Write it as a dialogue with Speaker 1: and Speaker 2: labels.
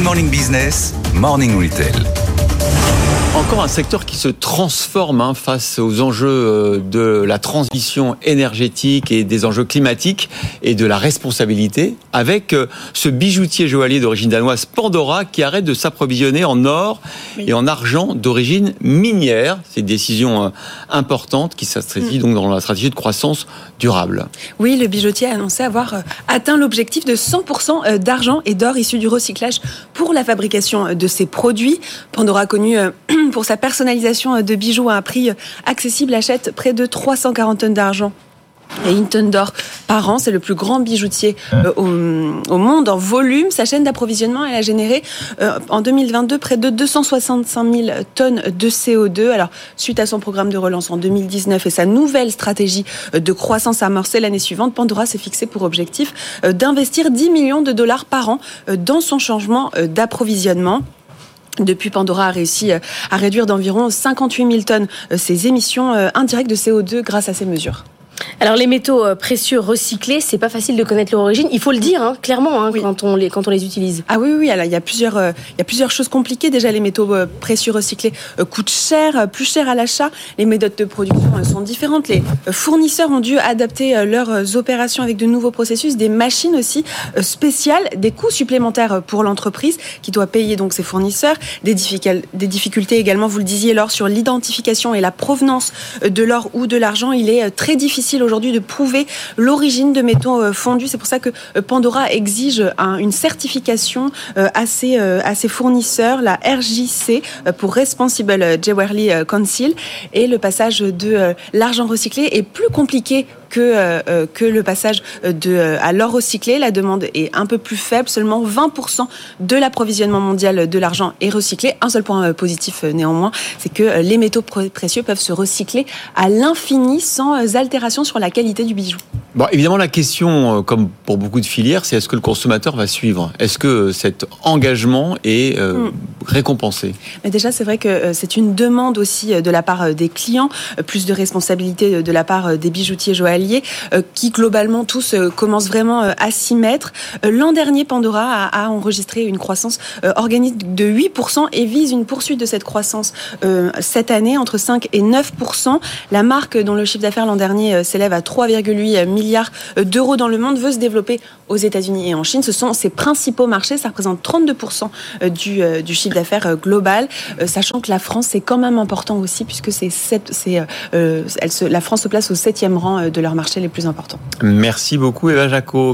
Speaker 1: Good Morning Business, Morning Retail.
Speaker 2: Encore un secteur qui se transforme hein, face aux enjeux euh, de la transition énergétique et des enjeux climatiques et de la responsabilité, avec euh, ce bijoutier joaillier d'origine danoise Pandora qui arrête de s'approvisionner en or et en argent d'origine minière. C'est une décision euh, importante qui s'inscrit donc dans la stratégie de croissance durable.
Speaker 3: Oui, le bijoutier a annoncé avoir atteint l'objectif de 100% d'argent et d'or issus du recyclage pour la fabrication de ses produits. Pandora a connu pour sa personnalisation de bijoux à un prix accessible, achète près de 340 tonnes d'argent et une tonne d'or par an. C'est le plus grand bijoutier euh, au, monde en volume. Sa chaîne d'approvisionnement, elle a généré euh, en 2022 près de 265 000 tonnes de CO2. Alors, suite à son programme de relance en 2019 et sa nouvelle stratégie de croissance amorcée l'année suivante, Pandora s'est fixé pour objectif euh, d'investir 10 millions de dollars par an dans son changement d'approvisionnement. Depuis, Pandora a réussi à réduire d'environ 58 000 tonnes ses émissions indirectes de CO2 grâce à ces mesures.
Speaker 4: Alors les métaux euh, précieux recyclés, c'est pas facile de connaître leur origine. Il faut le dire hein, clairement hein, quand on les quand on les utilise.
Speaker 3: Ah oui oui, alors, il y a plusieurs euh, il y a plusieurs choses compliquées. Déjà les métaux euh, précieux recyclés coûtent cher, plus cher à l'achat. Les méthodes de production sont différentes. Les fournisseurs ont dû adapter leurs opérations avec de nouveaux processus, des machines aussi spéciales, des coûts supplémentaires pour l'entreprise qui doit payer donc ses fournisseurs, des, des difficultés également, vous le disiez, lors sur l'identification et la provenance de l'or ou de l'argent. Il est très difficile aujourd'hui de prouver l'origine de métaux euh, fondus. C'est pour ça que euh, Pandora exige une certification euh, à ses, à ses fournisseurs, la RJC pour Responsible Jewelry Council. Et le passage de l'argent recyclé est plus compliqué que, euh, euh, que le passage de, euh, à l'or recyclé. La demande est un peu plus faible, seulement 20% de l'approvisionnement mondial de l'argent est recyclé. Un seul point positif néanmoins, c'est que les métaux précieux peuvent se recycler à l'infini sans altération sur la qualité du bijou.
Speaker 2: Bon, évidemment, la question, comme pour beaucoup de filières, c'est est-ce que le consommateur va suivre? Est-ce que cet engagement est hmm. Récompensé
Speaker 3: Mais Déjà, c'est vrai que c'est une demande aussi de la part des clients, plus de responsabilité de la part des bijoutiers euh, qui globalement tous euh, commencent vraiment euh, à s'y mettre. L'an dernier, Pandora a, enregistré une croissance organique de 8% et vise une poursuite de cette croissance cette année entre 5 et 9%. La marque dont le chiffre d'affaires l'an dernier s'élève à 3,8 milliards d'euros dans le monde veut se développer aux États-Unis et en Chine. Ce sont ses principaux marchés. Ça représente 32% du, du chiffre d'affaires global, sachant que la France c'est quand même important aussi puisque c'est la France se place au septième rang de leur marché les plus importants.
Speaker 2: Merci beaucoup Eva Jaco.